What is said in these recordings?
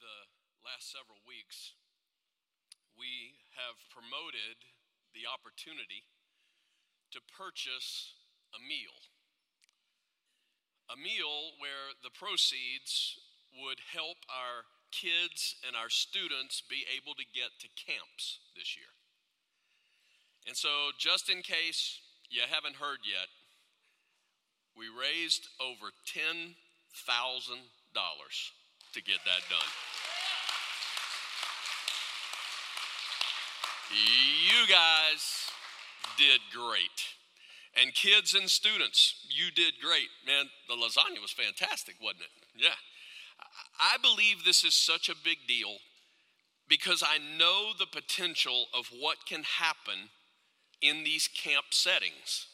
the last several weeks, we have promoted the opportunity to purchase a meal. A meal where the proceeds would help our kids and our students be able to get to camps this year. And so, just in case you haven't heard yet, we raised over $10,000 to get that done. You guys did great. And kids and students, you did great. Man, the lasagna was fantastic, wasn't it? Yeah. I believe this is such a big deal because I know the potential of what can happen in these camp settings.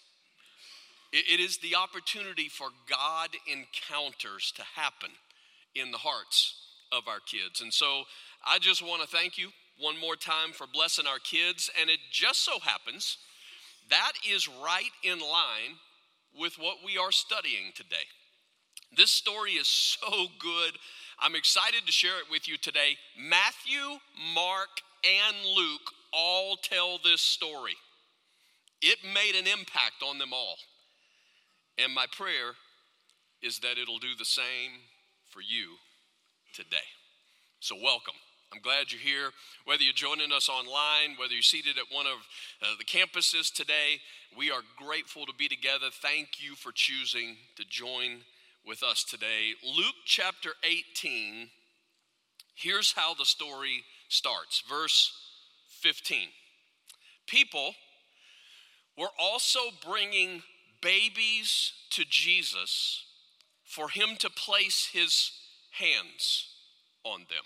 It is the opportunity for God encounters to happen in the hearts of our kids. And so I just want to thank you one more time for blessing our kids. And it just so happens that is right in line with what we are studying today. This story is so good. I'm excited to share it with you today. Matthew, Mark, and Luke all tell this story. It made an impact on them all. And my prayer is that it'll do the same for you today. So, welcome. I'm glad you're here. Whether you're joining us online, whether you're seated at one of uh, the campuses today, we are grateful to be together. Thank you for choosing to join with us today. Luke chapter 18, here's how the story starts. Verse 15. People were also bringing babies to Jesus for him to place his hands on them.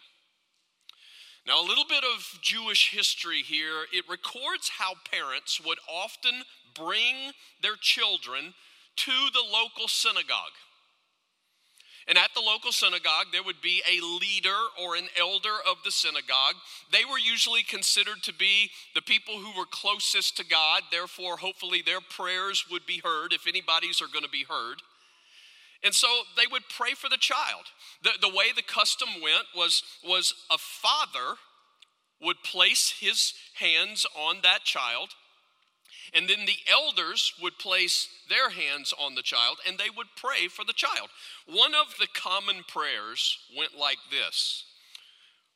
Now, a little bit of Jewish history here. It records how parents would often bring their children to the local synagogue. And at the local synagogue, there would be a leader or an elder of the synagogue. They were usually considered to be the people who were closest to God. Therefore, hopefully, their prayers would be heard if anybody's are going to be heard. And so they would pray for the child. The, the way the custom went was, was a father would place his hands on that child, and then the elders would place their hands on the child and they would pray for the child. One of the common prayers went like this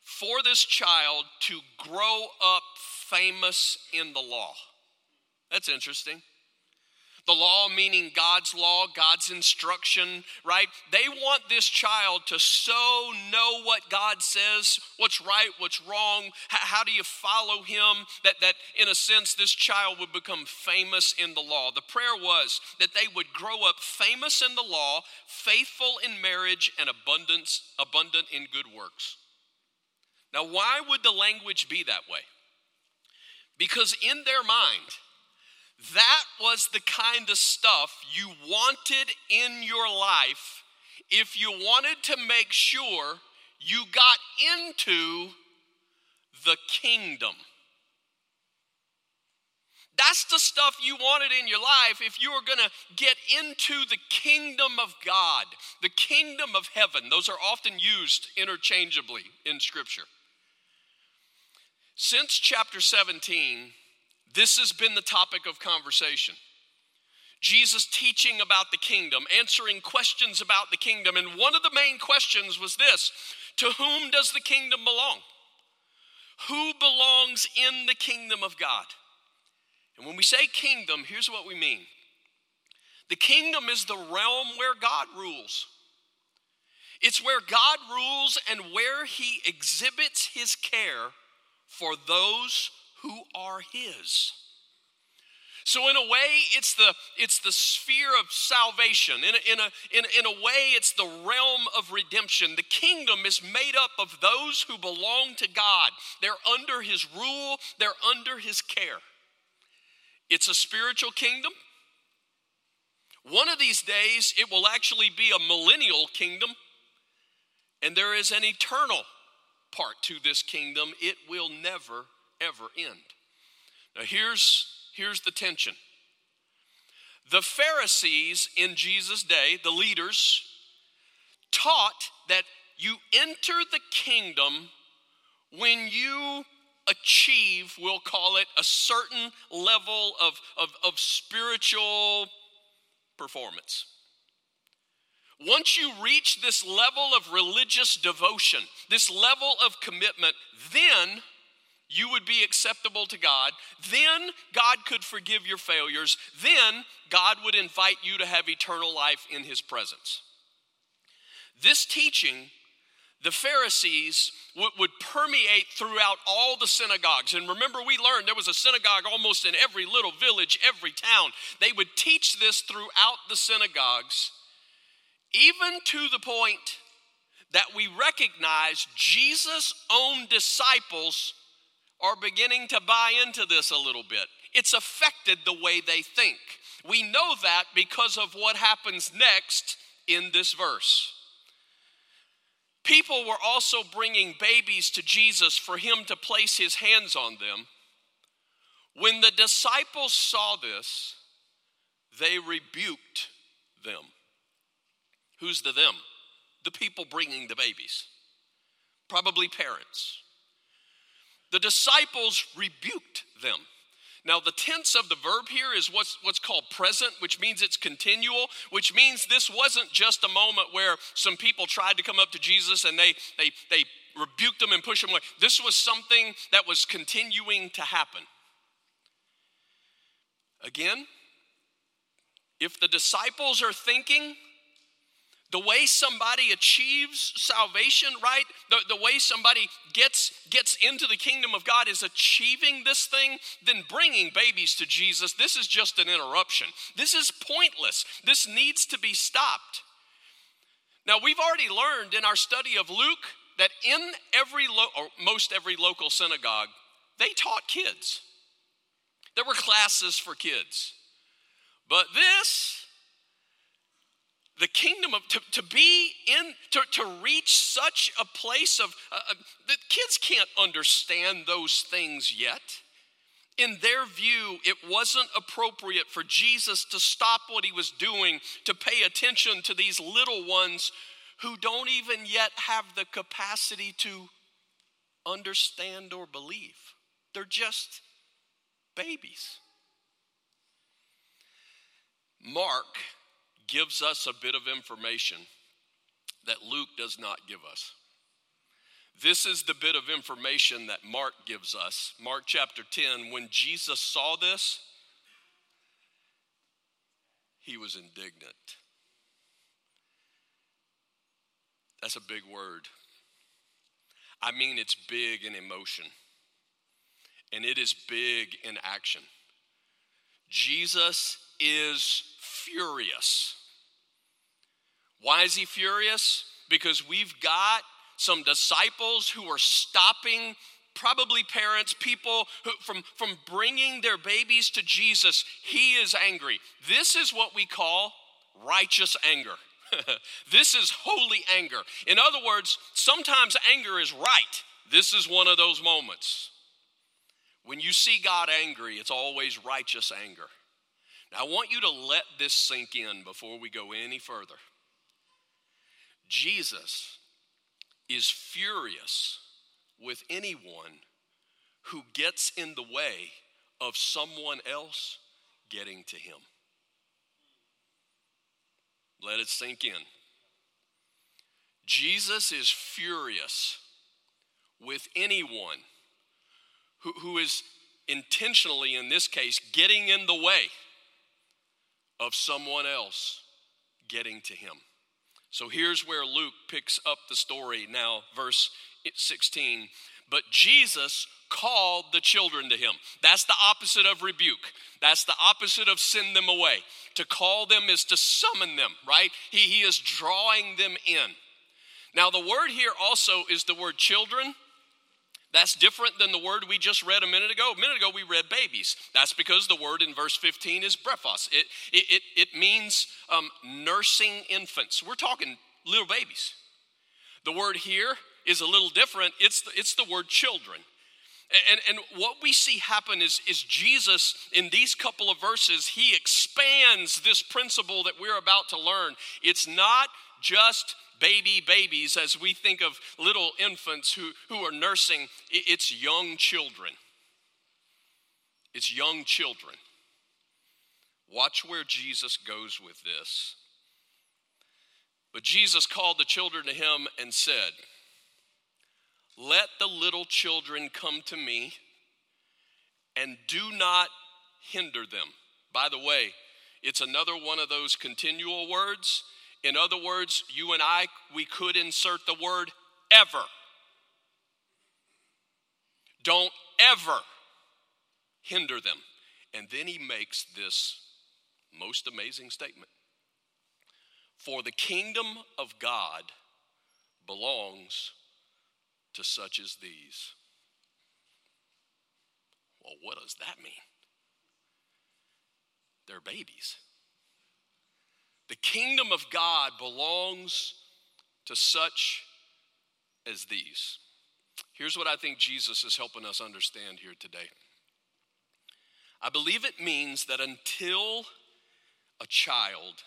For this child to grow up famous in the law. That's interesting. The law meaning God's law, God's instruction, right? They want this child to so know what God says, what's right, what's wrong, how do you follow him, that, that in a sense this child would become famous in the law. The prayer was that they would grow up famous in the law, faithful in marriage, and abundance, abundant in good works. Now, why would the language be that way? Because in their mind, was the kind of stuff you wanted in your life if you wanted to make sure you got into the kingdom. That's the stuff you wanted in your life if you were going to get into the kingdom of God, the kingdom of heaven. Those are often used interchangeably in Scripture. Since chapter 17, this has been the topic of conversation. Jesus teaching about the kingdom, answering questions about the kingdom. And one of the main questions was this To whom does the kingdom belong? Who belongs in the kingdom of God? And when we say kingdom, here's what we mean the kingdom is the realm where God rules. It's where God rules and where he exhibits his care for those who are his. So in a way, it's the, it's the sphere of salvation. In a, in, a, in, in a way, it's the realm of redemption. The kingdom is made up of those who belong to God. They're under his rule, they're under his care. It's a spiritual kingdom. One of these days, it will actually be a millennial kingdom, and there is an eternal part to this kingdom. It will never ever end. Now, here's, here's the tension the Pharisees in Jesus' day, the leaders, taught that You enter the kingdom when you achieve, we'll call it, a certain level of, of, of spiritual performance. Once you reach this level of religious devotion, this level of commitment, then you would be acceptable to God. Then God could forgive your failures. Then God would invite you to have eternal life in His presence. This teaching, the Pharisees would, permeate throughout all the synagogues. And remember, we learned there was a synagogue almost in every little village, every town. They would teach this throughout the synagogues, even to the point that we recognize Jesus' own disciples are beginning to buy into this a little bit. It's affected the way they think. We know that because of what happens next in this verse. People were also bringing babies to Jesus for him to place his hands on them. When the disciples saw this, they rebuked them. Who's the them? The people bringing the babies, probably parents the disciples rebuked them. Now, the tense of the verb here is what's, what's called present, which means it's continual, which means this wasn't just a moment where some people tried to come up to Jesus and they, they, they rebuked him and pushed him away. This was something that was continuing to happen. Again, if the disciples are thinking, the way somebody achieves salvation right? The, the way somebody gets gets into the kingdom of god is achieving this thing then bringing babies to jesus this is just an interruption. This is pointless. This needs to be stopped. Now we've already learned in our study of luke that in every lo- or most every local synagogue they taught kids. There were classes for kids. But this the kingdom of to, to be in to, to reach such a place of uh, uh, the kids can't understand those things yet. In their view it wasn't appropriate for jesus to stop what he was doing to pay attention to these little ones who don't even yet have the capacity to understand or believe. They're just babies. Mark gives us a bit of information that Luke does not give us. This is the bit of information that Mark gives us. Mark chapter 10, when Jesus saw this, he was indignant. That's a big word. I mean, it's big in emotion, and it is big in action. Jesus is furious. Why is he furious? Because we've got some disciples who are stopping probably parents, people who, from, from bringing their babies to Jesus. He is angry. This is what we call righteous anger. this is holy anger. In other words, sometimes anger is right. This is one of those moments. When you see God angry, it's always righteous anger. Now, I want you to let this sink in before we go any further. Jesus is furious with anyone who gets in the way of someone else getting to him. Let it sink in. Jesus is furious with anyone who, who is intentionally, in this case, getting in the way of someone else getting to him. So here's where Luke picks up the story now, verse 16. But Jesus called the children to him. That's the opposite of rebuke. That's the opposite of send them away. To call them is to summon them, right? He, he is drawing them in. Now, the word here also is the word children. That's different than the word we just read a minute ago. A minute ago, we read babies. That's because the word in verse 15 is brephos. It, it, it, it means um, nursing infants. We're talking little babies. The word here is a little different. It's the, it's the word children. And, and what we see happen is, is Jesus, in these couple of verses, he expands this principle that we're about to learn. It's not just baby babies as we think of little infants who, who are nursing, it's young children. It's young children. Watch where Jesus goes with this. But Jesus called the children to him and said, Let the little children come to me and do not hinder them. By the way, it's another one of those continual words. In other words, you and I, we could insert the word ever. Don't ever hinder them. And then he makes this most amazing statement For the kingdom of God belongs to such as these. Well, what does that mean? They're babies. The kingdom of God belongs to such as these. Here's what I think Jesus is helping us understand here today. I believe it means that until a child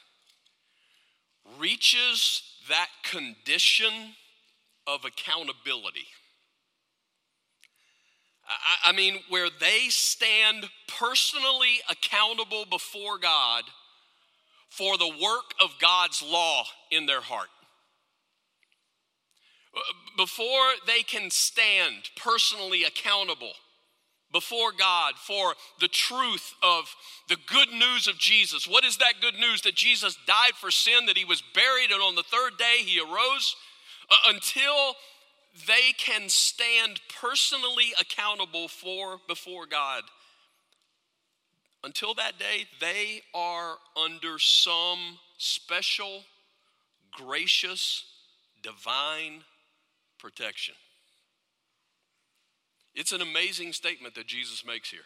reaches that condition of accountability, I, mean, where they stand personally accountable before God for the work of God's law in their heart. Before they can stand personally accountable before God for the truth of the good news of Jesus. What is that good news? That Jesus died for sin, that he was buried, and on the third day he arose. Uh, until they can stand personally accountable for before God. Until that day, they are under some special, gracious, divine protection. It's an amazing statement that Jesus makes here.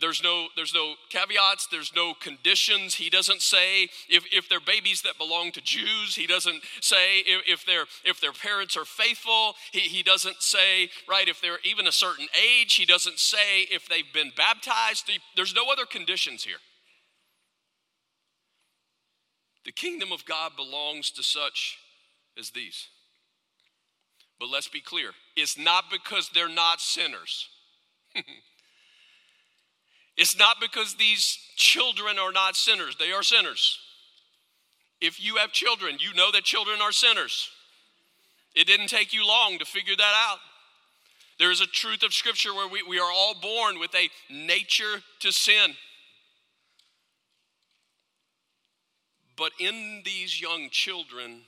There's no, there's no caveats, there's no conditions. He doesn't say if, if they're babies that belong to Jews. He doesn't say if, if, their, if their parents are faithful. He, he doesn't say, right, if they're even a certain age. He doesn't say if they've been baptized. There's no other conditions here. The kingdom of God belongs to such as these. But let's be clear it's not because they're not sinners. It's not because these children are not sinners, they are sinners. If you have children, you know that children are sinners. It didn't take you long to figure that out. There is a truth of Scripture where we, we are all born with a nature to sin. But in these young children,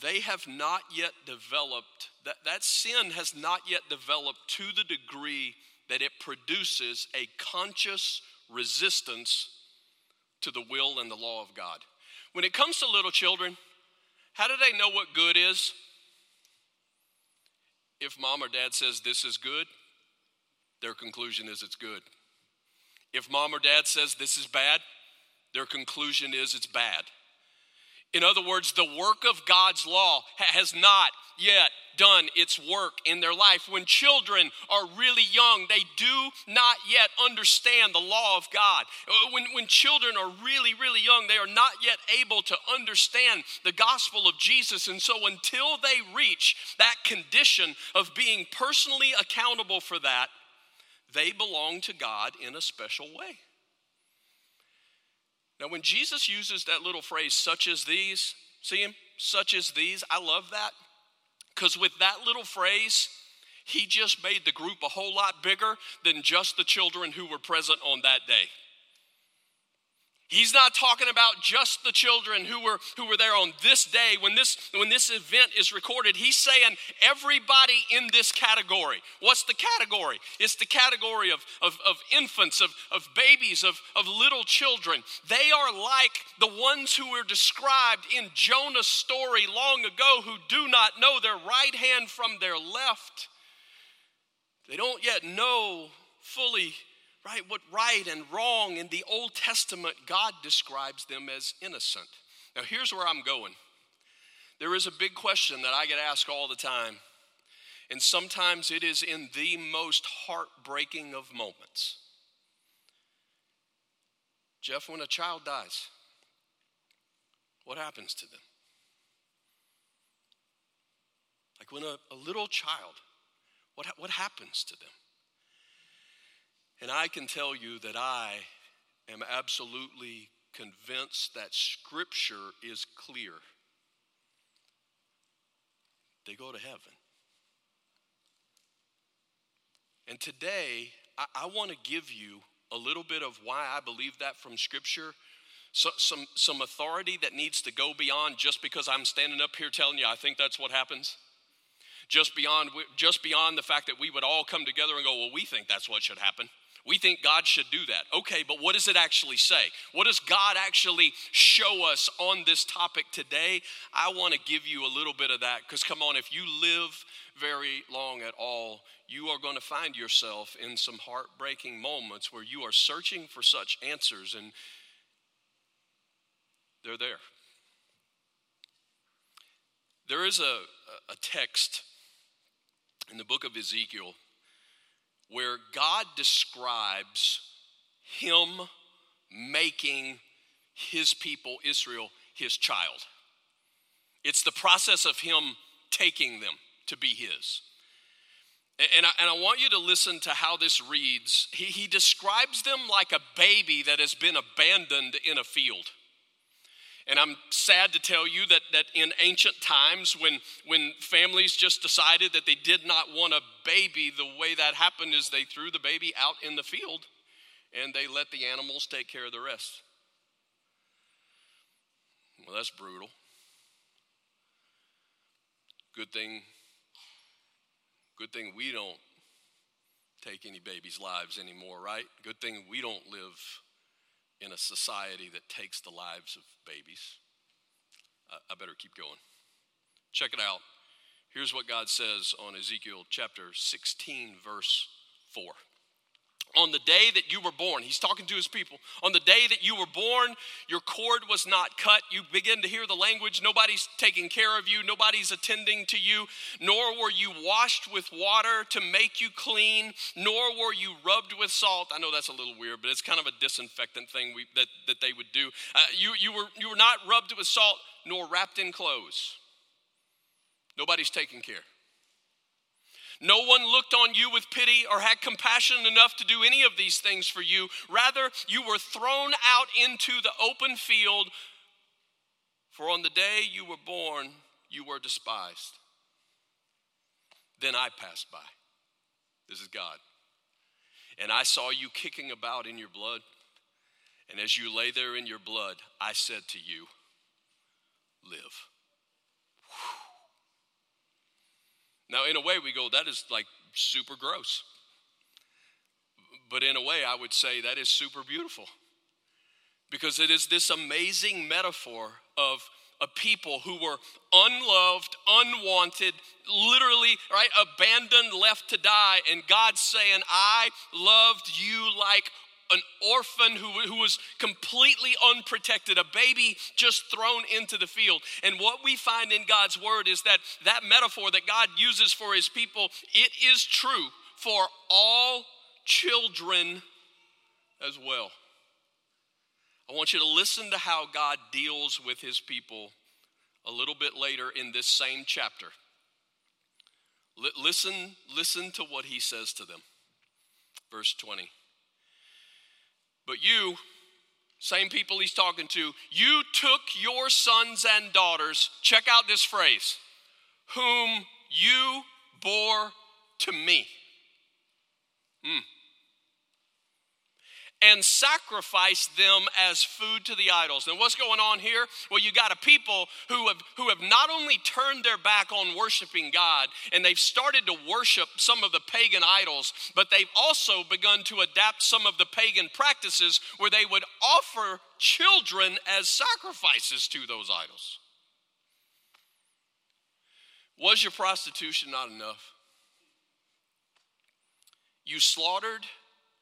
they have not yet developed, that, that sin has not yet developed to the degree that it produces a conscious resistance to the will and the law of God. When it comes to little children, how do they know what good is? If mom or dad says this is good, their conclusion is it's good. If mom or dad says this is bad, their conclusion is it's bad. In other words, the work of God's law has not yet done its work in their life. When children are really young, they do not yet understand the law of God. When, when children are really, really young, they are not yet able to understand the gospel of Jesus. And so, until they reach that condition of being personally accountable for that, they belong to God in a special way. Now, when Jesus uses that little phrase, such as these, see him? Such as these, I love that. Because with that little phrase, he just made the group a whole lot bigger than just the children who were present on that day. He's not talking about just the children who were who were there on this day when this when this event is recorded. He's saying everybody in this category. What's the category? It's the category of, of, of infants, of, of babies, of, of little children. They are like the ones who were described in Jonah's story long ago who do not know their right hand from their left. They don't yet know fully right? What right and wrong in the Old Testament, God describes them as innocent. Now, here's where I'm going. There is a big question that I get asked all the time, and sometimes it is in the most heartbreaking of moments. Jeff, when a child dies, what happens to them? Like when a, a little child, what, what happens to them? And I can tell you that I am absolutely convinced that Scripture is clear. They go to heaven. And today, I, I want to give you a little bit of why I believe that from Scripture. So, some, some authority that needs to go beyond just because I'm standing up here telling you I think that's what happens. Just beyond, just beyond the fact that we would all come together and go, well, we think that's what should happen. We think God should do that. Okay, but what does it actually say? What does God actually show us on this topic today? I want to give you a little bit of that because, come on, if you live very long at all, you are going to find yourself in some heartbreaking moments where you are searching for such answers and they're there. There is a, a text in the book of Ezekiel where God describes him making his people, Israel, his child. It's the process of him taking them to be his. And I, and I want you to listen to how this reads. He, he describes them like a baby that has been abandoned in a field. And I'm sad to tell you that, that in ancient times, when, when families just decided that they did not want a baby, the way that happened is they threw the baby out in the field and they let the animals take care of the rest. Well, that's brutal. Good thing, good thing we don't take any babies' lives anymore, right? Good thing we don't live in a society that takes the lives of babies. Uh, I better keep going. Check it out. Here's what God says on Ezekiel chapter 16, verse 4 on the day that you were born, he's talking to his people. On the day that you were born, your cord was not cut. You begin to hear the language. Nobody's taking care of you, nobody's attending to you, nor were you washed with water to make you clean, nor were you rubbed with salt. I know that's a little weird, but it's kind of a disinfectant thing we, that, that they would do. Uh, you, you, were, you were not rubbed with salt, nor wrapped in clothes. Nobody's taking care. No one looked on you with pity or had compassion enough to do any of these things for you. Rather, you were thrown out into the open field, for on the day you were born, you were despised. Then I passed by. This is God. And I saw you kicking about in your blood. And as you lay there in your blood, I said to you, Live. Now, in a way, we go, that is like super gross. But in a way, I would say that is super beautiful because it is this amazing metaphor of a people who were unloved, unwanted, literally, right, abandoned, left to die, and God saying, I loved you like an orphan who, who was completely unprotected, a baby just thrown into the field. And what we find in God's word is that that metaphor that God uses for his people, it is true for all children as well. I want you to listen to how God deals with his people a little bit later in this same chapter. L- listen, listen to what he says to them. Verse 20. But you, same people he's talking to, you took your sons and daughters, check out this phrase, whom you bore to me. Mm and sacrifice them as food to the idols. And what's going on here? Well, you got a people who have who have not only turned their back on worshiping God and they've started to worship some of the pagan idols, but they've also begun to adapt some of the pagan practices where they would offer children as sacrifices to those idols. Was your prostitution not enough? You slaughtered,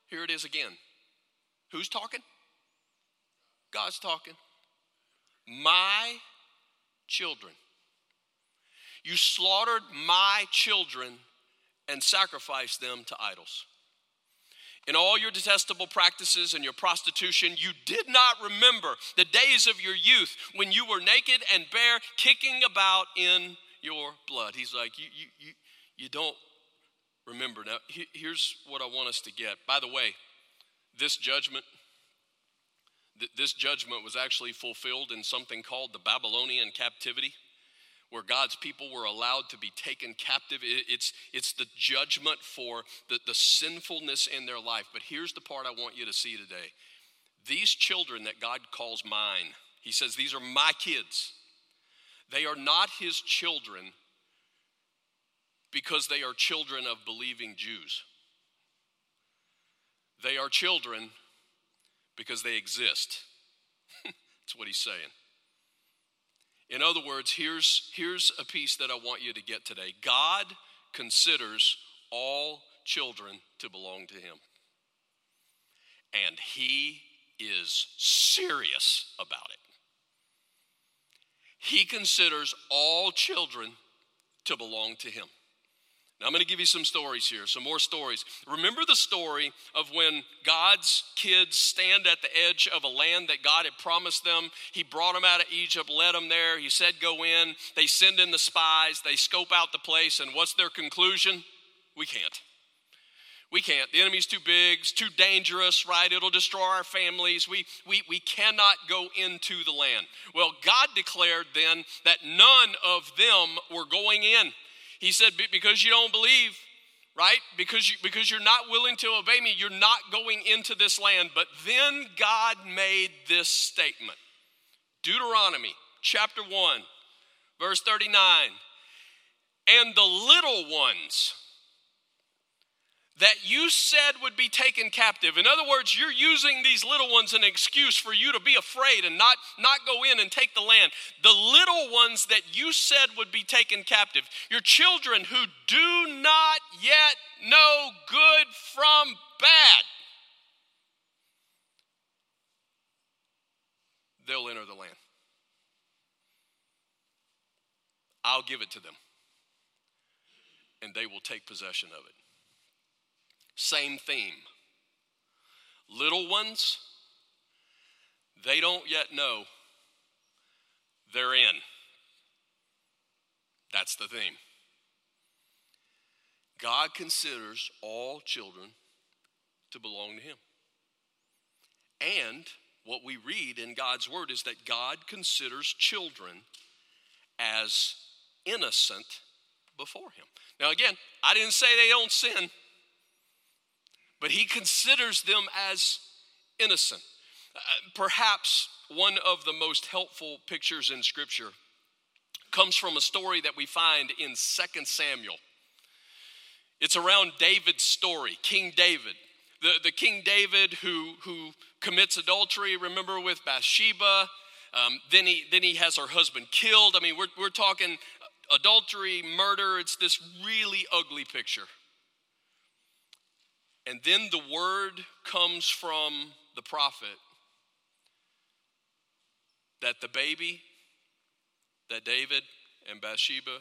here it is again Who's talking? God's talking. My children. You slaughtered my children and sacrificed them to idols. In all your detestable practices and your prostitution, you did not remember the days of your youth when you were naked and bare, kicking about in your blood. He's like, you, you, you, you don't remember. Now, here's what I want us to get. By the way, this judgment, this judgment was actually fulfilled in something called the Babylonian captivity where God's people were allowed to be taken captive. It's, it's the judgment for the, the sinfulness in their life. But here's the part I want you to see today. These children that God calls mine, He says, These are my kids. They are not His children because they are children of believing Jews. They are children because they exist. That's what He's saying. In other words, here's, here's a piece that I want you to get today God considers all children to belong to Him, and He is serious about it. He considers all children to belong to Him. Now, I'm going to give you some stories here, some more stories. Remember the story of when God's kids stand at the edge of a land that God had promised them? He brought them out of Egypt, led them there. He said, Go in. They send in the spies, they scope out the place, and what's their conclusion? We can't. We can't. The enemy's too big, it's too dangerous, right? It'll destroy our families. We, we, we cannot go into the land. Well, God declared then that none of them were going in. He said, Because you don't believe, right? Because, you, because you're not willing to obey me, you're not going into this land. But then God made this statement Deuteronomy chapter 1, verse 39. And the little ones, that you said would be taken captive. In other words, you're using these little ones an excuse for you to be afraid and not, not go in and take the land. The little ones that you said would be taken captive, your children who do not yet know good from bad, they'll enter the land. I'll give it to them, and they will take possession of it. Same theme. Little ones, they don't yet know they're in. That's the theme. God considers all children to belong to Him. And what we read in God's Word is that God considers children as innocent before Him. Now, again, I didn't say they don't sin but he considers them as innocent. Uh, perhaps one of the most helpful pictures in Scripture comes from a story that we find in 2 Samuel. It's around David's story, King David. The, the King David who, who commits adultery, remember, with Bathsheba. Um, then, he, then he has her husband killed. I mean, we're, we're talking adultery, murder. It's this really ugly picture. And then the word comes from the prophet that the baby that David and Bathsheba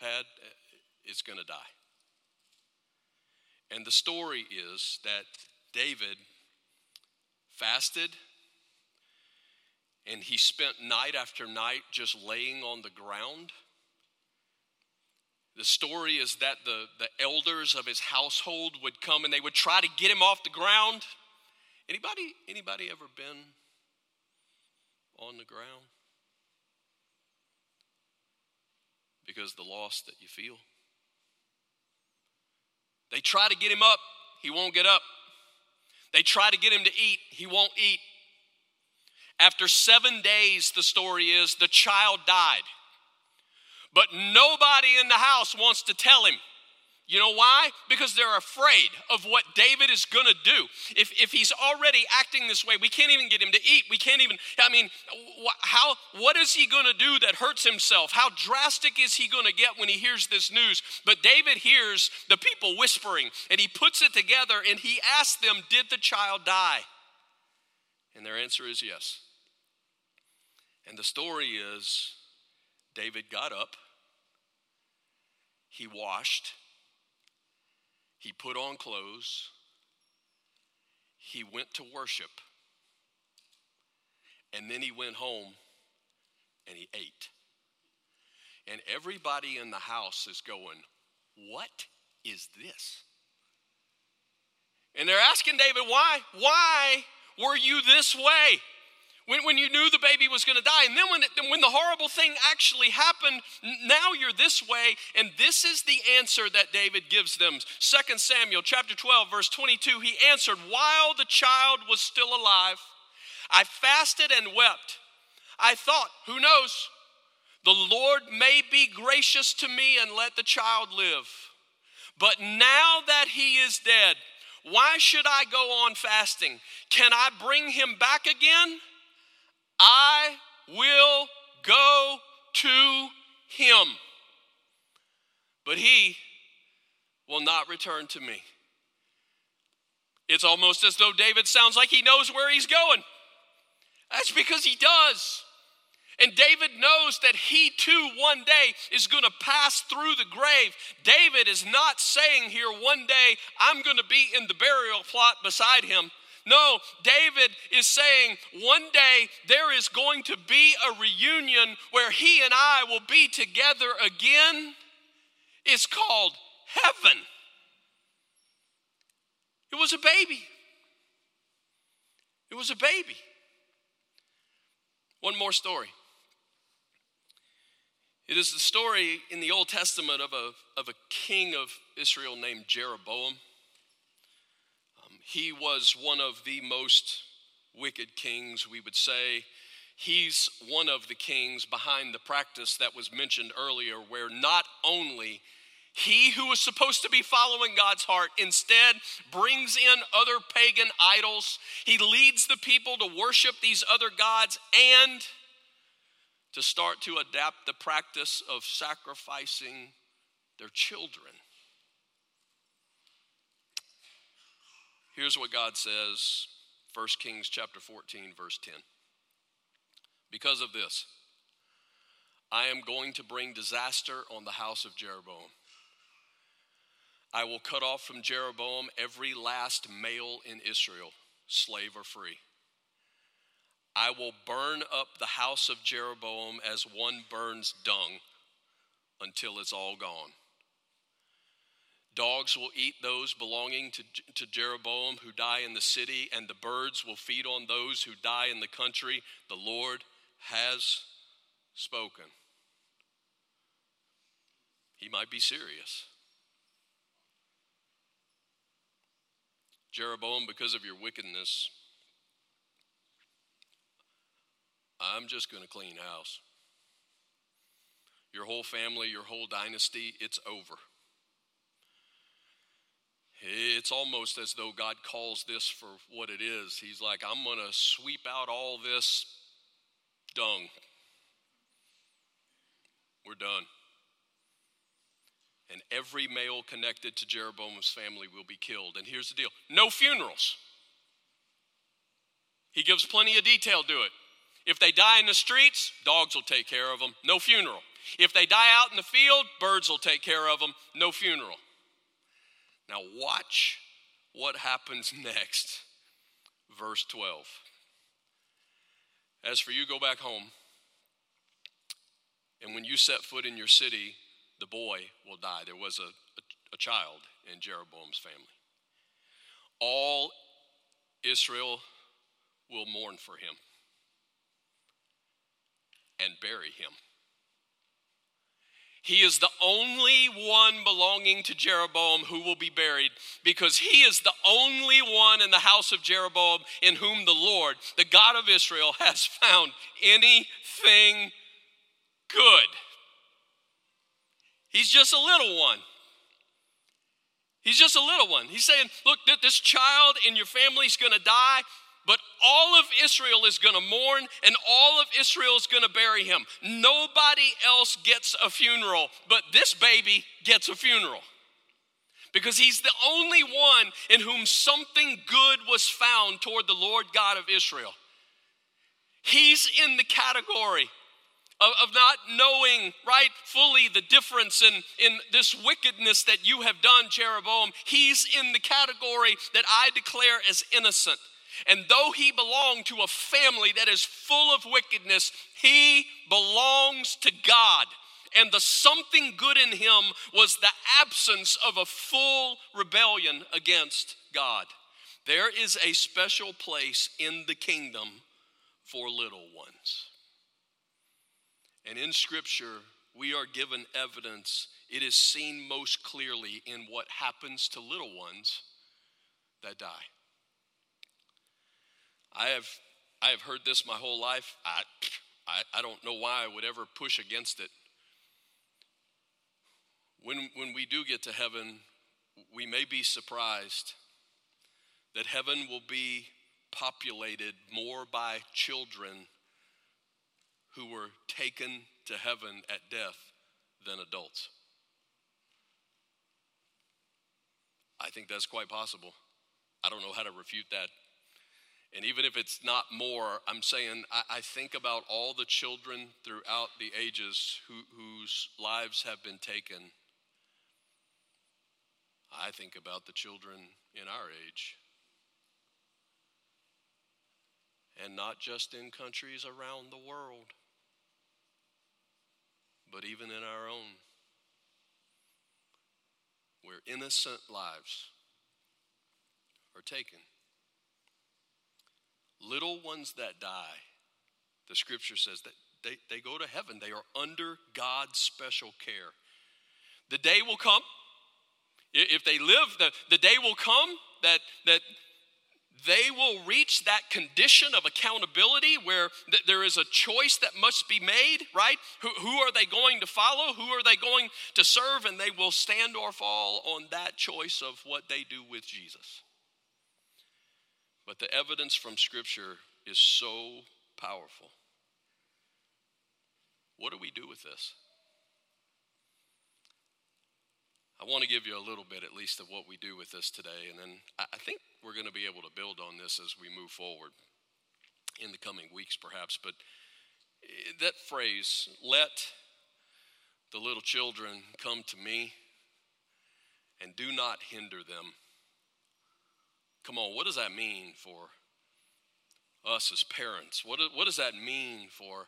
had eh, is going to die. And the story is that David fasted and he spent night after night just laying on the ground the story is that the, the elders of his household would come and they would try to get him off the ground. Anybody, anybody ever been on the ground? Because the loss that you feel. They try to get him up, he won't get up. They try to get him to eat, he won't eat. After seven days, the story is, the child died. But nobody in the house wants to tell him. You know why? Because they're afraid of what David is going to do. If, if he's already acting this way, we can't even get him to eat. We can't even, I mean, how, what is he going to do that hurts himself? How drastic is he going to get when he hears this news? But David hears the people whispering and he puts it together and he asks them, Did the child die? And their answer is yes. And the story is David got up he washed, he put on clothes, he went to worship. And then he went home and he ate. And everybody in the house is going, What is this? And they're asking David, Why? Why were you this way? When, when you knew the baby was going to die. And then when, it, when the horrible thing actually happened, now you're this way. And this is the answer that David gives them. 2 Samuel chapter 12, verse 22, he answered, While the child was still alive, I fasted and wept. I thought, who knows? The Lord may be gracious to me and let the child live. But now that he is dead, why should I go on fasting? Can I bring him back again? I will go to him. But he will not return to me. It's almost as though David sounds like he knows where he's going. That's because he does. And David knows that he too one day is going to pass through the grave. David is not saying here one day, I'm going to be in the burial plot beside him. No, David is saying one day there is going to be a reunion where he and I will be together again. It's called heaven. It was a baby. It was a baby. One more story. It is the story in the Old Testament of a, of a king of Israel named Jeroboam. He was one of the most wicked kings, we would say. He's one of the kings behind the practice that was mentioned earlier, where not only he who was supposed to be following God's heart instead brings in other pagan idols. He leads the people to worship these other gods and to start to adapt the practice of sacrificing their children. Here's what God says 1 Kings chapter 14 verse 10. Because of this, I am going to bring disaster on the house of Jeroboam. I will cut off from Jeroboam every last male in Israel, slave or free. I will burn up the house of Jeroboam as one burns dung until it's all gone. Dogs will eat those belonging to, to Jeroboam who die in the city, and the birds will feed on those who die in the country. The Lord has spoken. He might be serious. Jeroboam, because of your wickedness, I'm just going to clean house. Your whole family, your whole dynasty, it's over. It's almost as though God calls this for what it is. He's like, I'm going to sweep out all this dung. We're done and every male connected to Jeroboam's family will be killed. And here's the deal no funerals. He gives plenty of detail to it. If they die in the streets, dogs will take care of them, no funeral. If they die out in the field, birds will take care of them, no funeral. Now, watch what happens next. Verse 12. As for you, go back home. And when you set foot in your city, the boy will die. There was a, a, a child in Jeroboam's family. All Israel will mourn for him and bury him. He is the only one belonging to Jeroboam who will be buried because he is the only one in the house of Jeroboam in whom the Lord, the God of Israel, has found anything good. He's just a little one. He's just a little one. He's saying, Look, this child in your family is going to die, but all of Israel is going to mourn and all of Israel is going to bury him. Nobody else gets a funeral, but this baby gets a funeral because he's the only one in whom something good was found toward the Lord God of Israel. He's in the category of, not knowing, right, fully the difference in, in this wickedness that you have done, Jeroboam. He's in the category that I declare as innocent. And though he belonged to a family that is full of wickedness, he belongs to God. And the something good in him was the absence of a full rebellion against God. There is a special place in the kingdom for little ones. And in Scripture, we are given evidence. It is seen most clearly in what happens to little ones that die. I have, I have heard this my whole life. I, I, I don't know why I would ever push against it. When, when we do get to heaven, we may be surprised that heaven will be populated more by children who were taken to heaven at death than adults. I think that's quite possible. I don't know how to refute that. And even if it's not more, I'm saying I, I think about all the children throughout the ages who, whose lives have been taken. I think about the children in our age. And not just in countries around the world, but even in our own, where innocent lives are taken. Little ones that die, the scripture says that they, they go to heaven. They are under God's special care. The day will come, if they live, the, the day will come that, that they will reach that condition of accountability where th- there is a choice that must be made, right? Who, who are they going to follow? Who are they going to serve? And they will stand or fall on that choice of what they do with Jesus. But the evidence from Scripture is so powerful. What do we do with this? I want to give you a little bit, at least, of what we do with this today, and then I think we're going to be able to build on this as we move forward in the coming weeks, perhaps. But eh, that phrase, let the little children come to me and do not hinder them. Come on, what does that mean for us as parents? What, what does that mean for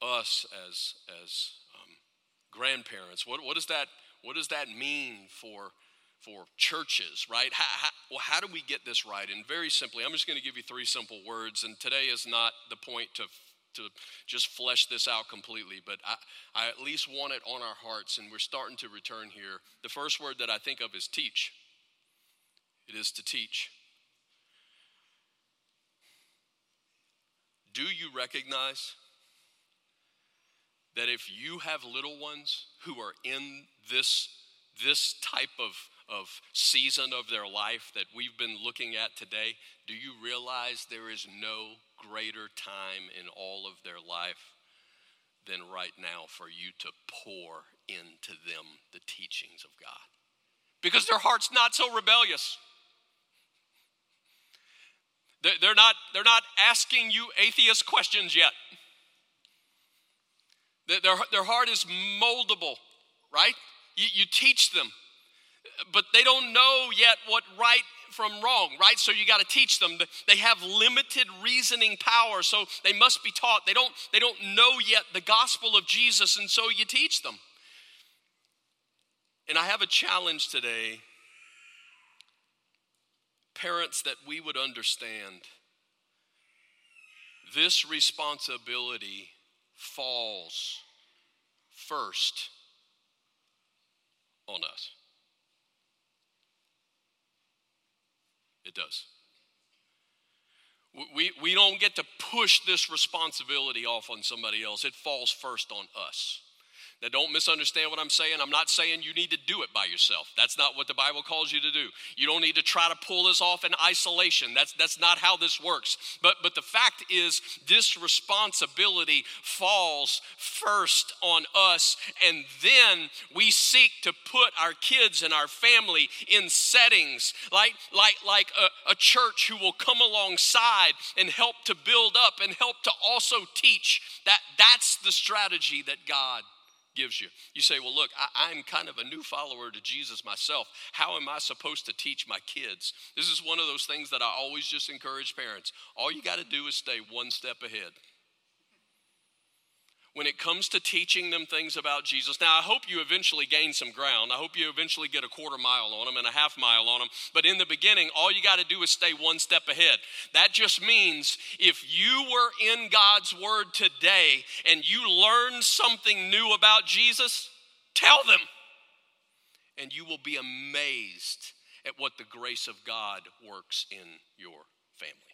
us as, as um, grandparents? What, what does that what does that mean for, for churches, right? How, how, well, how do we get this right? And very simply, I'm just going to give you three simple words, and today is not the point to to just flesh this out completely, but I, I at least want it on our hearts, and we're starting to return here. The first word that I think of is teach. It is to teach. Do you recognize that if you have little ones who are in this, this type of, of season of their life that we've been looking at today, do you realize there is no greater time in all of their life than right now for you to pour into them the teachings of God? Because their heart's not so rebellious. They're not, they're not asking you atheist questions yet. Their, their heart is moldable, right? You, you teach them, but they don't know yet what right from wrong, right? So you got to teach them. They have limited reasoning power, so they must be taught. They don't, they don't know yet the gospel of Jesus, and so you teach them. And I have a challenge today parents that we would understand this responsibility falls first on us. It does. We, we don't get to push this responsibility off on somebody else. It falls first on us. Now, don't misunderstand what I'm saying. I'm not saying you need to do it by yourself. That's not what the Bible calls you to do. You don't need to try to pull this off in isolation. That's, that's not how this works. But, but the fact is, this responsibility falls first on us, and then we seek to put our kids and our family in settings like, like, like a, a church who will come alongside and help to build up and help to also teach. That, that's the strategy that God gives you. You say, Well, look, I, am kind of a new follower to Jesus myself. How am I supposed to teach my kids? This is one of those things that I always just encourage parents. All you got to do is stay one step ahead when it comes to teaching them things about Jesus. Now, I hope you eventually gain some ground. I hope you eventually get a quarter mile on them and a half mile on them. But in the beginning, all you got to do is stay one step ahead. That just means if you were in God's Word today and you learned something new about Jesus, tell them. And you will be amazed at what the grace of God works in your family.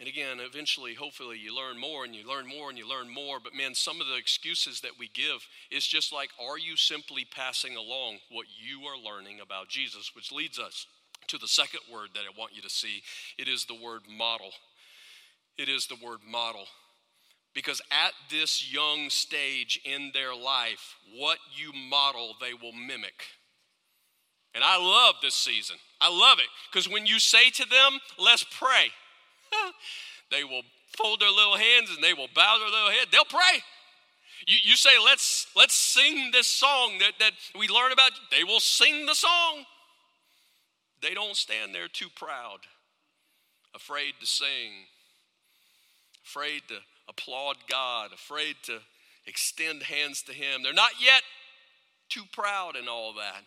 And again, eventually, hopefully, you learn more and you learn more and you learn more. But man, some of the excuses that we give is just like, are you simply passing along what you are learning about Jesus? Which leads us to the second word that I want you to see it is the word model. It is the word model. Because at this young stage in their life, what you model, they will mimic. And I love this season. I love it. Because when you say to them, let's pray, they will fold their little hands and they will bow their little head. They'll pray. You, you say, let's, let's sing this song that, that we learn about. They will sing the song. They don't stand there too proud, afraid to sing, afraid to applaud God, afraid to extend hands to Him. They're not yet too proud and all that.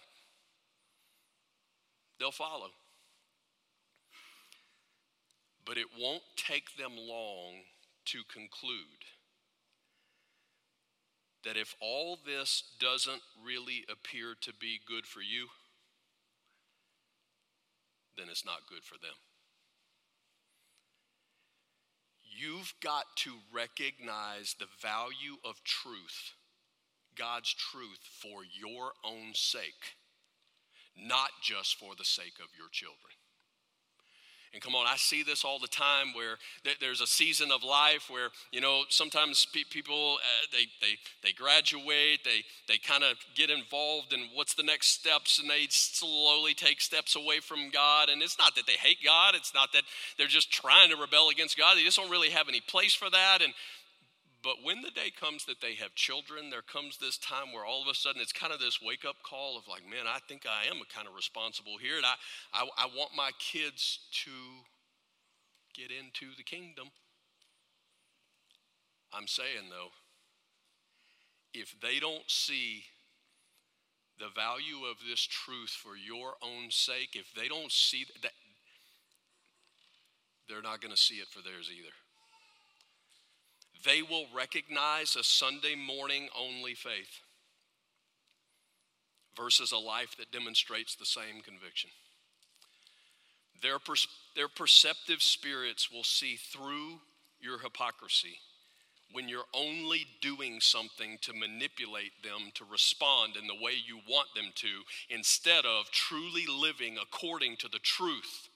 They'll follow. But it won't take them long to conclude that if all this doesn't really appear to be good for you, then it's not good for them. You've got to recognize the value of truth, God's truth, for your own sake, not just for the sake of your children. And come on, I see this all the time where there's a season of life where, you know, sometimes people, uh, they, they, they graduate, they, they kind of get involved in what's the next steps, and they slowly take steps away from God. And it's not that they hate God, it's not that they're just trying to rebel against God. They just don't really have any place for that. And but when the day comes that they have children, there comes this time where all of a sudden it's kind of this wake up call of like, man, I think I am kind of responsible here. And I, I, I want my kids to get into the kingdom. I'm saying though, if they don't see the value of this truth for your own sake, if they don't see that, they're not going to see it for theirs either they will recognize a Sunday morning only faith versus a life that demonstrates the same conviction. Their, their perceptive spirits will see through your hypocrisy when you're only doing something to manipulate them to respond in the way you want them to, instead of truly living according to the truth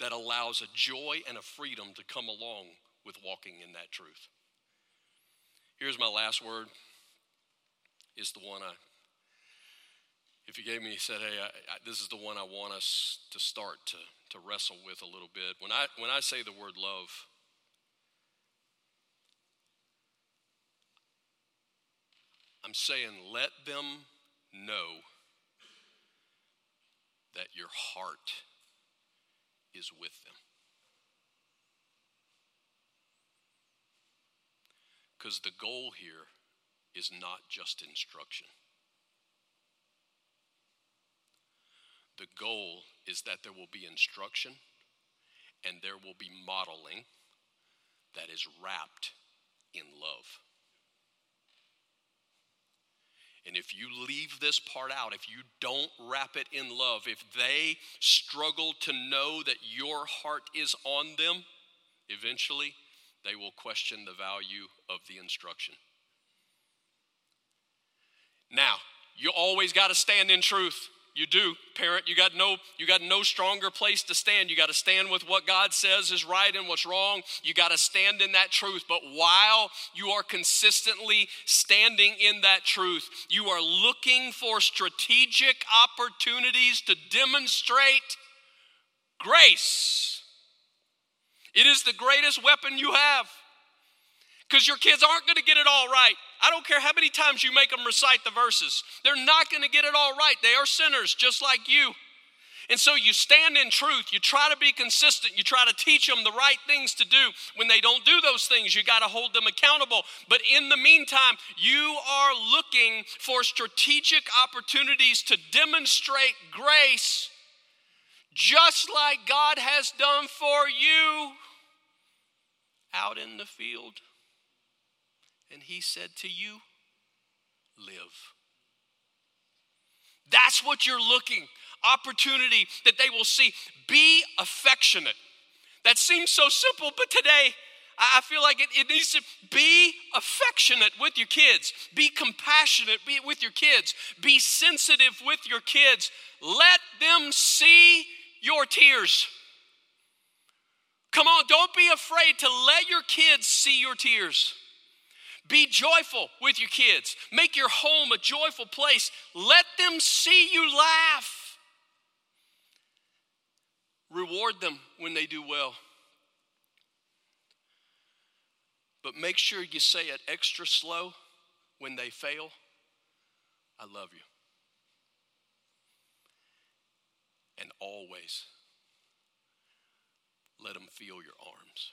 that allows a joy and a freedom to come along with walking in that truth. Here's my last word is the one I if you gave me said hey I, I, this is the one i want us to start to, to wrestle with a little bit when i when i say the word love i'm saying let them know that your heart is with them Because the goal here is not just instruction. The goal is that there will be instruction and there will be modeling that is wrapped in love. And if you leave this part out, if you don't wrap it in love, if they struggle to know that your heart is on them, eventually they will question the value of the instruction. Now, you always got to stand in truth. You do, parent. You got no you got no stronger place to stand. You got to stand with what God says is right and what's wrong. You got to stand in that truth. But while you are consistently standing in that truth, you are looking for strategic opportunities to demonstrate grace. It is the greatest weapon you have. Because your kids aren't going to get it all right. I don't care how many times you make them recite the verses, they're not going to get it all right. They are sinners just like you. And so you stand in truth. You try to be consistent. You try to teach them the right things to do. When they don't do those things, you got to hold them accountable. But in the meantime, you are looking for strategic opportunities to demonstrate grace, just like God has done for you out in the field. And he said to you, Live. That's what you're looking opportunity that they will see. Be affectionate. That seems so simple, but today I feel like it, it, needs to be affectionate with your kids, be compassionate be with your kids, be sensitive with your kids. Let them see your tears. Come on, don't be afraid to let your kids see your tears. Be joyful with your kids. Make your home a joyful place. Let them see you laugh. Reward them when they do well. But make sure you say it extra slow when they fail. I love you. And always let them feel your arms.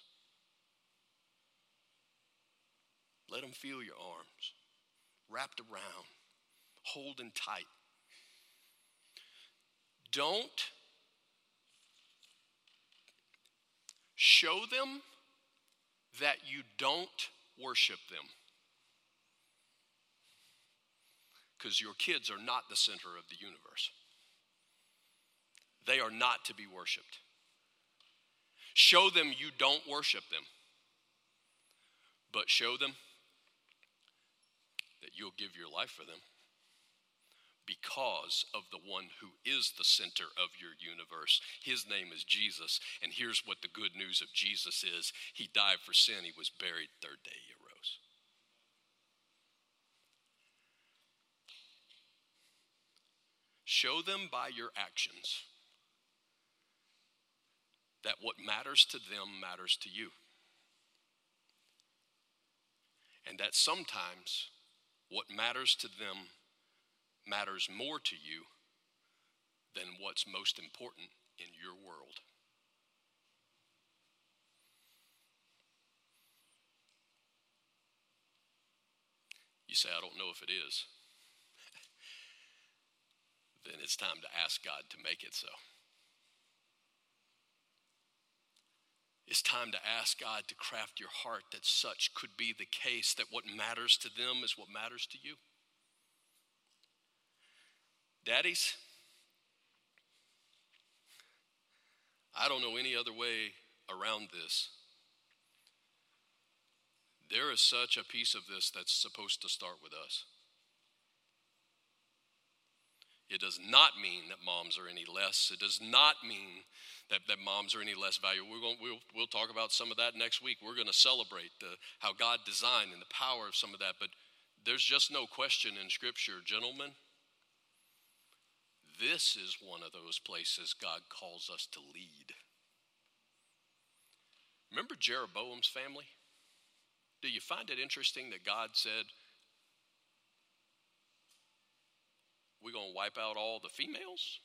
Let them feel your arms wrapped around, holding tight. Don't show them that you don't worship them. Because your kids are not the center of the universe, they are not to be worshiped. Show them you don't worship them, but show them that you'll give your life for them because of the one who is the center of your universe. His name is Jesus. And here's what the good news of Jesus is He died for sin, He was buried, third day He arose. Show them by your actions that what matters to them matters to you. And that sometimes what matters to them matters more to you than what's most important in your world. You say, I don't know if it is. then it's time to ask God to make it so. It's time to ask God to craft your heart that such could be the case, that what matters to them is what matters to you. Daddies, I don't know any other way around this. There is such a piece of this that's supposed to start with us. It does not mean that moms are any less. It does not mean that, that moms are any less valuable. We're going, we'll, we'll talk about some of that next week. We're going to celebrate the, how God designed and the power of some of that. But there's just no question in Scripture, gentlemen, this is one of those places God calls us to lead. Remember Jeroboam's family? Do you find it interesting that God said, We're going to wipe out all the females?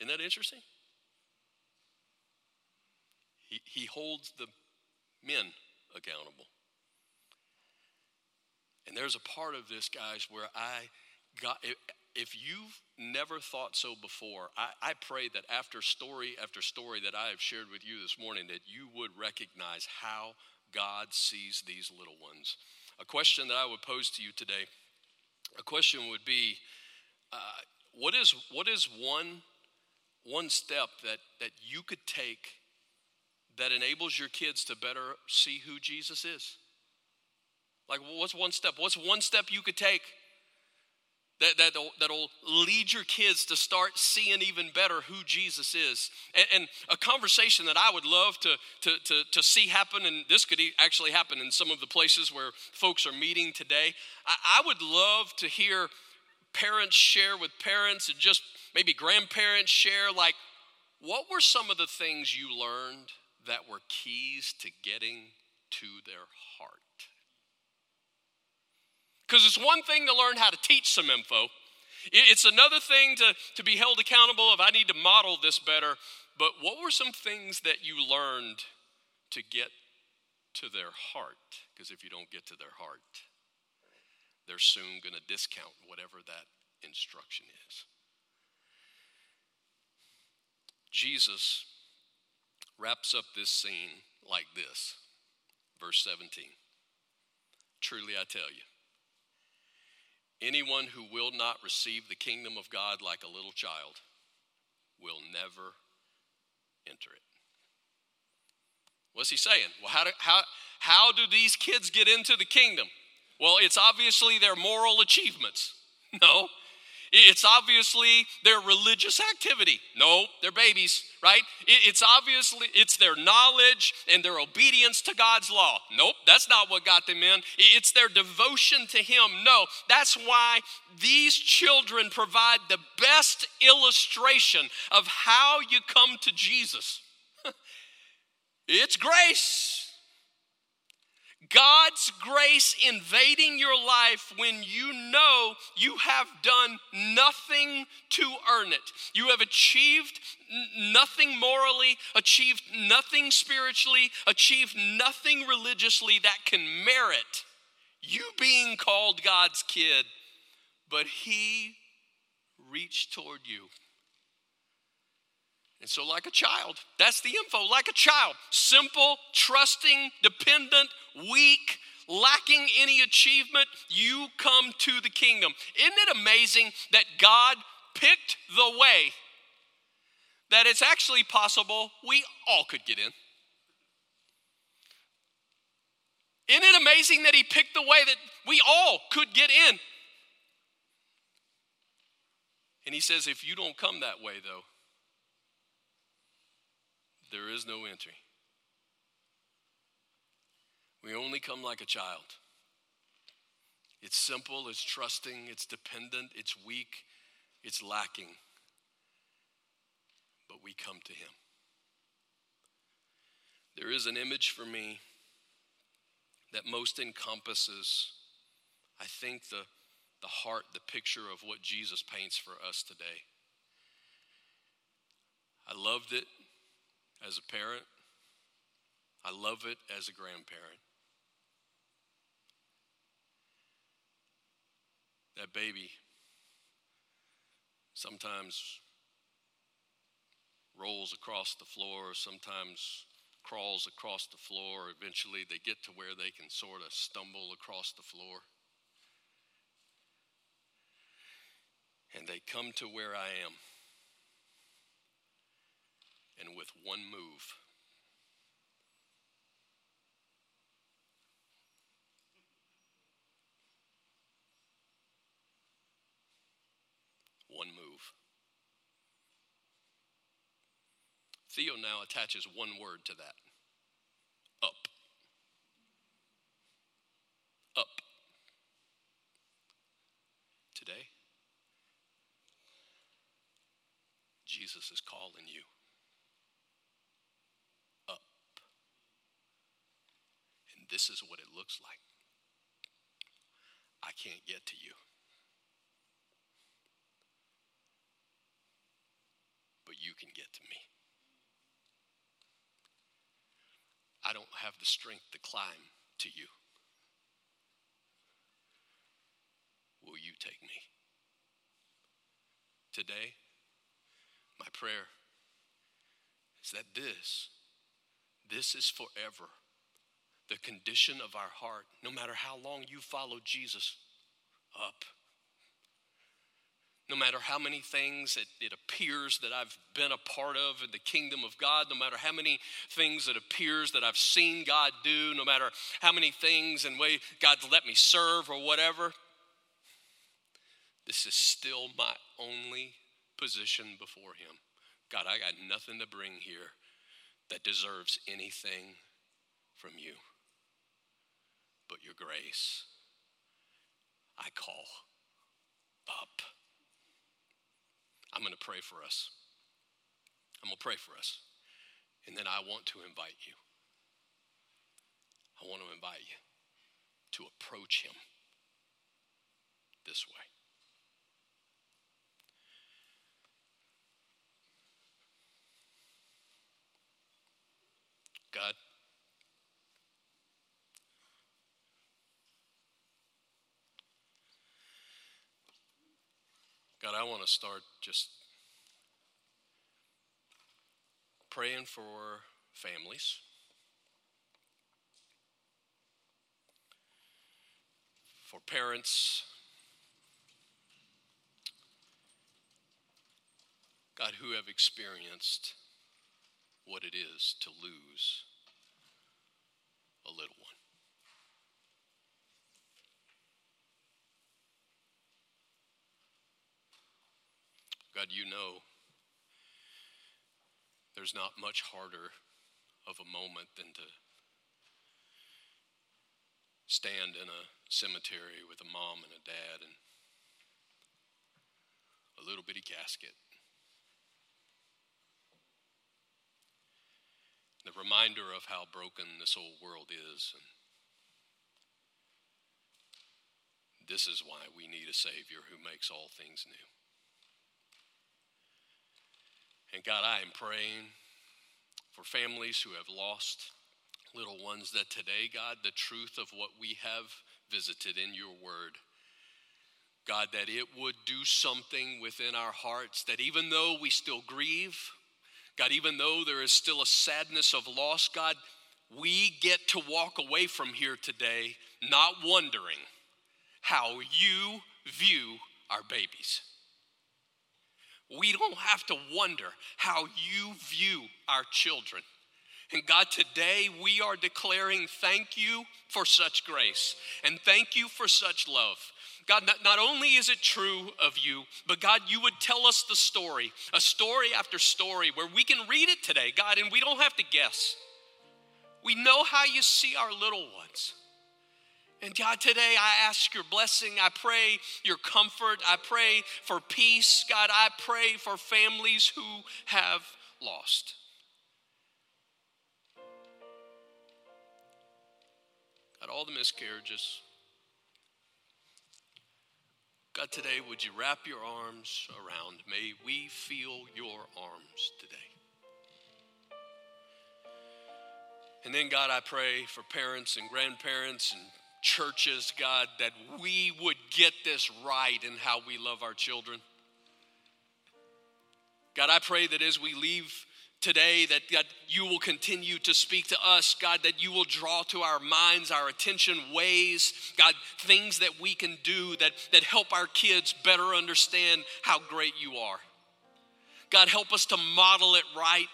Isn't that interesting? He, he holds the men accountable. And there's a part of this, guys, where I got, if you've never thought so before, I, I, pray that after story after story that I have shared with you this morning, that you would recognize how God sees these little ones. A question that I would pose to you today, a question would be, uh, what is what is one one step that, that you could take that enables your kids to better see who Jesus is? Like, what's one step? What's one step you could take that, that'll, that'll lead your kids to start seeing even better who Jesus is? And, and a conversation that I would love to, to, to, to, see happen, and this could actually happen in some of the places where folks are meeting today. I, I would love to hear parents share with parents and just maybe grandparents share, like, what were some of the things you learned that were keys to getting to their heart? Because it's one thing to learn how to teach some info, it's another thing to, to be held accountable if I need to model this better. But what were some things that you learned to get to their heart? Because if you don't get to their heart, they're soon going to discount whatever that instruction is. Jesus wraps up this scene like this. Verse 17 Truly I tell you, anyone who will not receive the kingdom of God like a little child will never enter it. What's he saying? Well, how do, how, how do these kids get into the kingdom? Well, it's obviously their moral achievements. No, it's obviously their religious activity. No, they're babies, right? It's obviously it's their knowledge and their obedience to God's law. Nope, that's not what got them in. It's their devotion to him. No, that's why these children provide the best illustration of how you come to Jesus. it's grace. God's grace invading your life when you know you have done nothing to earn it. You have achieved nothing morally, achieved nothing spiritually, achieved nothing religiously that can merit you being called God's kid, but He reached toward you. And so, like a child, that's the info, like a child, simple, trusting, dependent, weak, lacking any achievement, you come to the kingdom. Isn't it amazing that God picked the way that it's actually possible we all could get in? Isn't it amazing that He picked the way that we all could get in? And He says, if you don't come that way, though, there is no entry. We only come like a child. It's simple, it's trusting, it's dependent, it's weak, it's lacking. But we come to Him. There is an image for me that most encompasses, I think, the, the heart, the picture of what Jesus paints for us today. I loved it as a parent, I love it as a grandparent. that baby sometimes rolls across the floor, sometimes crawls across the floor. Eventually, they get to where they can sort of stumble across the floor. And they come to where I am. And with one move, one move. Theo now attaches one word to that up. Up. Today, Jesus is calling you up. And this is what it looks like. I can't get to you. But you can get to me. I don't have the strength to climb to you. Will you take me? Today, my prayer is that this, this is forever the condition of our heart, no matter how long you follow Jesus up. no matter how many things it, it, appears that I've been a part of in the kingdom of God, no matter how many things it appears that I've seen God do, no matter how many things and way God's let me serve or whatever, this is still my only position before Him. God, I got nothing to bring here that deserves anything from you but your grace. I call up. I'm going to pray for us. I'm going to pray for us. And then I want to invite you. I want to invite you to approach him this way. God, God, I want to start just praying for families. For parents, God, who have experienced what it is to lose a little one. God, you know there's not much harder of a moment than to stand in a cemetery with a mom and a dad and a little bitty casket. The reminder of how broken this old world is. And this is why we need a Savior who makes all things new. And God, I am praying for families who have lost little ones that today, God, the truth of what we have visited in your word, God, that it would do something within our hearts, that even though we still grieve, God, even though there is still a sadness of loss, God, we get to walk away from here today not wondering how you view our babies. We don't have to wonder how you view our children. And God, today we are declaring thank you for such grace and thank you for such love. God, not, not only is it true of you, but God, you would tell us the story, a story after story where we can read it today, God, and we don't have to guess. We know how you see our little ones. And God, today I ask your blessing. I pray your comfort. I pray for peace. God, I pray for families who have lost. God, all the miscarriages. God, today would you wrap your arms around? May we feel your arms today. And then, God, I pray for parents and grandparents and churches, God, that we would get this right in how we love our children. God, I pray that as we leave today, that God, you will continue to speak to us, God, that you will draw to our minds, our attention, ways, God, things that we can do that, that help our kids better understand how great you are. God, help us to model it right.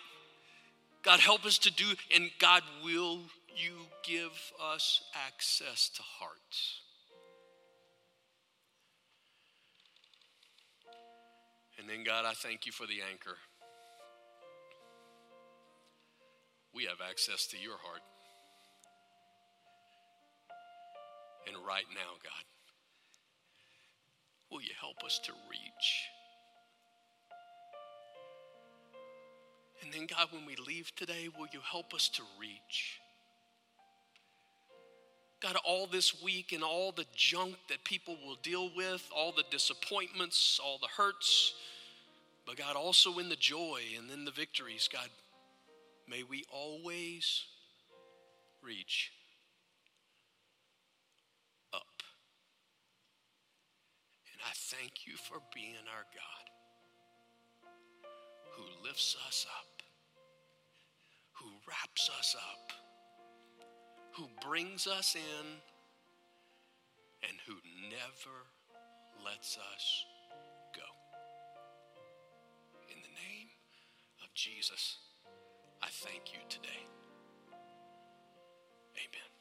God, help us to do, and God will you give us access to hearts. And then, God, I thank you for the anchor. We have access to your heart. And right now, God, will you help us to reach? And then, God, when we leave today, will you help us to reach? God, all this week and all the junk that people will deal with, all the disappointments, all the hurts, but God, also in the joy and in the victories, God, may we always reach up. And I thank you for being our God who lifts us up, who wraps us up who brings us in and who never lets us go. In the name of Jesus, I thank you today. Amen.